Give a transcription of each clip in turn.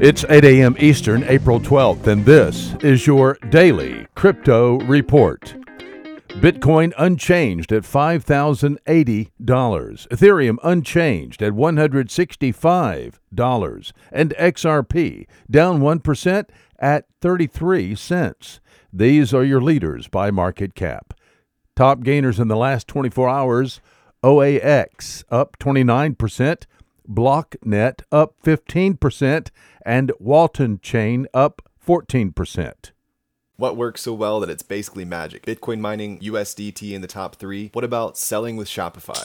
It's 8 a.m. Eastern, April 12th, and this is your daily crypto report. Bitcoin unchanged at $5,080. Ethereum unchanged at $165. And XRP down 1% at 33 cents. These are your leaders by market cap. Top gainers in the last 24 hours OAX up 29%, BlockNet up 15%, and Walton Chain up 14%. What works so well that it's basically magic? Bitcoin mining, USDT in the top three. What about selling with Shopify?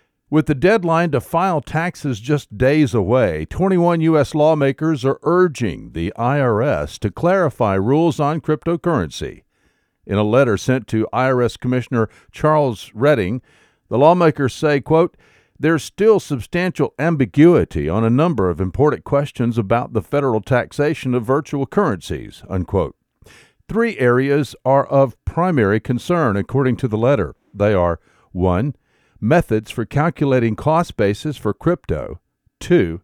With the deadline to file taxes just days away, 21 U.S. lawmakers are urging the IRS to clarify rules on cryptocurrency. In a letter sent to IRS Commissioner Charles Rettig, the lawmakers say, quote, there's still substantial ambiguity on a number of important questions about the federal taxation of virtual currencies, unquote. Three areas are of primary concern, according to the letter. They are 1 methods for calculating cost basis for crypto. Two,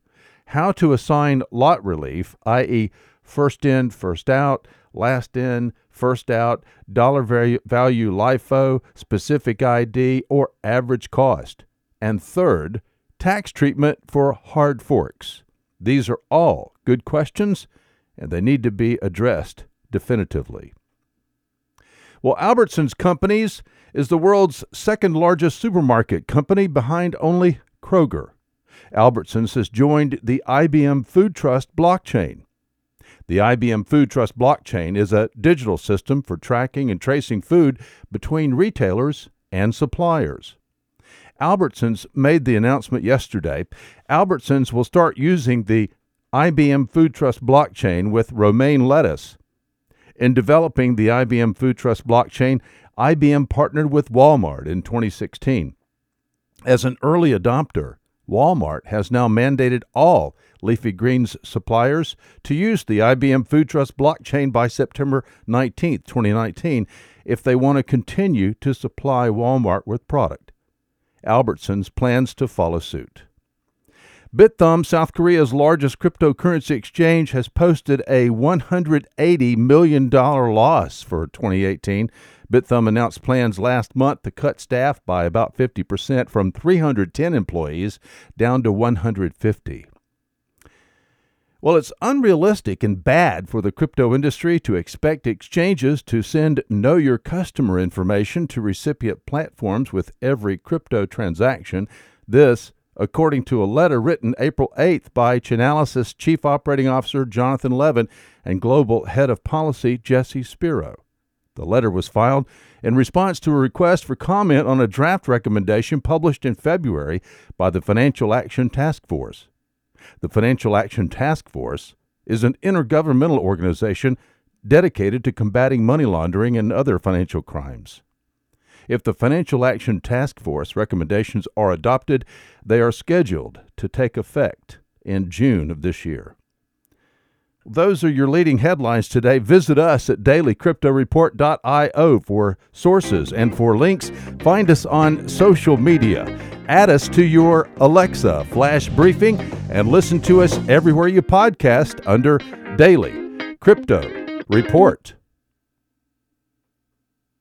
how to assign lot relief, i.e., first in, first out, last in, first out, dollar value, LIFO, specific ID, or average cost. And third, tax treatment for hard forks. These are all good questions, and they need to be addressed definitively. Well, Albertsons Companies is the world's second largest supermarket company behind only Kroger. Albertsons has joined the IBM Food Trust blockchain. The IBM Food Trust blockchain is a digital system for tracking and tracing food between retailers and suppliers. Albertsons made the announcement yesterday. Albertsons will start using the IBM Food Trust blockchain with romaine lettuce. In developing the IBM Food Trust blockchain, IBM partnered with Walmart in 2016. As an early adopter, Walmart has now mandated all leafy greens suppliers to use the IBM Food Trust blockchain by September 19, 2019, if they want to continue to supply Walmart with product. Albertsons plans to follow suit. Bithumb, South Korea's largest cryptocurrency exchange, has posted a $180 million loss for 2018. Bithumb announced plans last month to cut staff by about 50% from 310 employees down to 150. Well, it's unrealistic and bad for the crypto industry to expect exchanges to send know your customer information to recipient platforms with every crypto transaction. This according to a letter written April 8th by Chainalysis Chief Operating Officer Jonathan Levin and Global Head of Policy Jesse Spiro. The letter was filed in response to a request for comment on a draft recommendation published in February by the Financial Action Task Force. The Financial Action Task Force is an intergovernmental organization dedicated to combating money laundering and other financial crimes. If the Financial Action Task Force recommendations are adopted, they are scheduled to take effect in June of this year. Those are your leading headlines today. Visit us at dailycryptoreport.io for sources and for links. Find us on social media. Add us to your Alexa flash briefing and listen to us everywhere you podcast under Daily Crypto Report.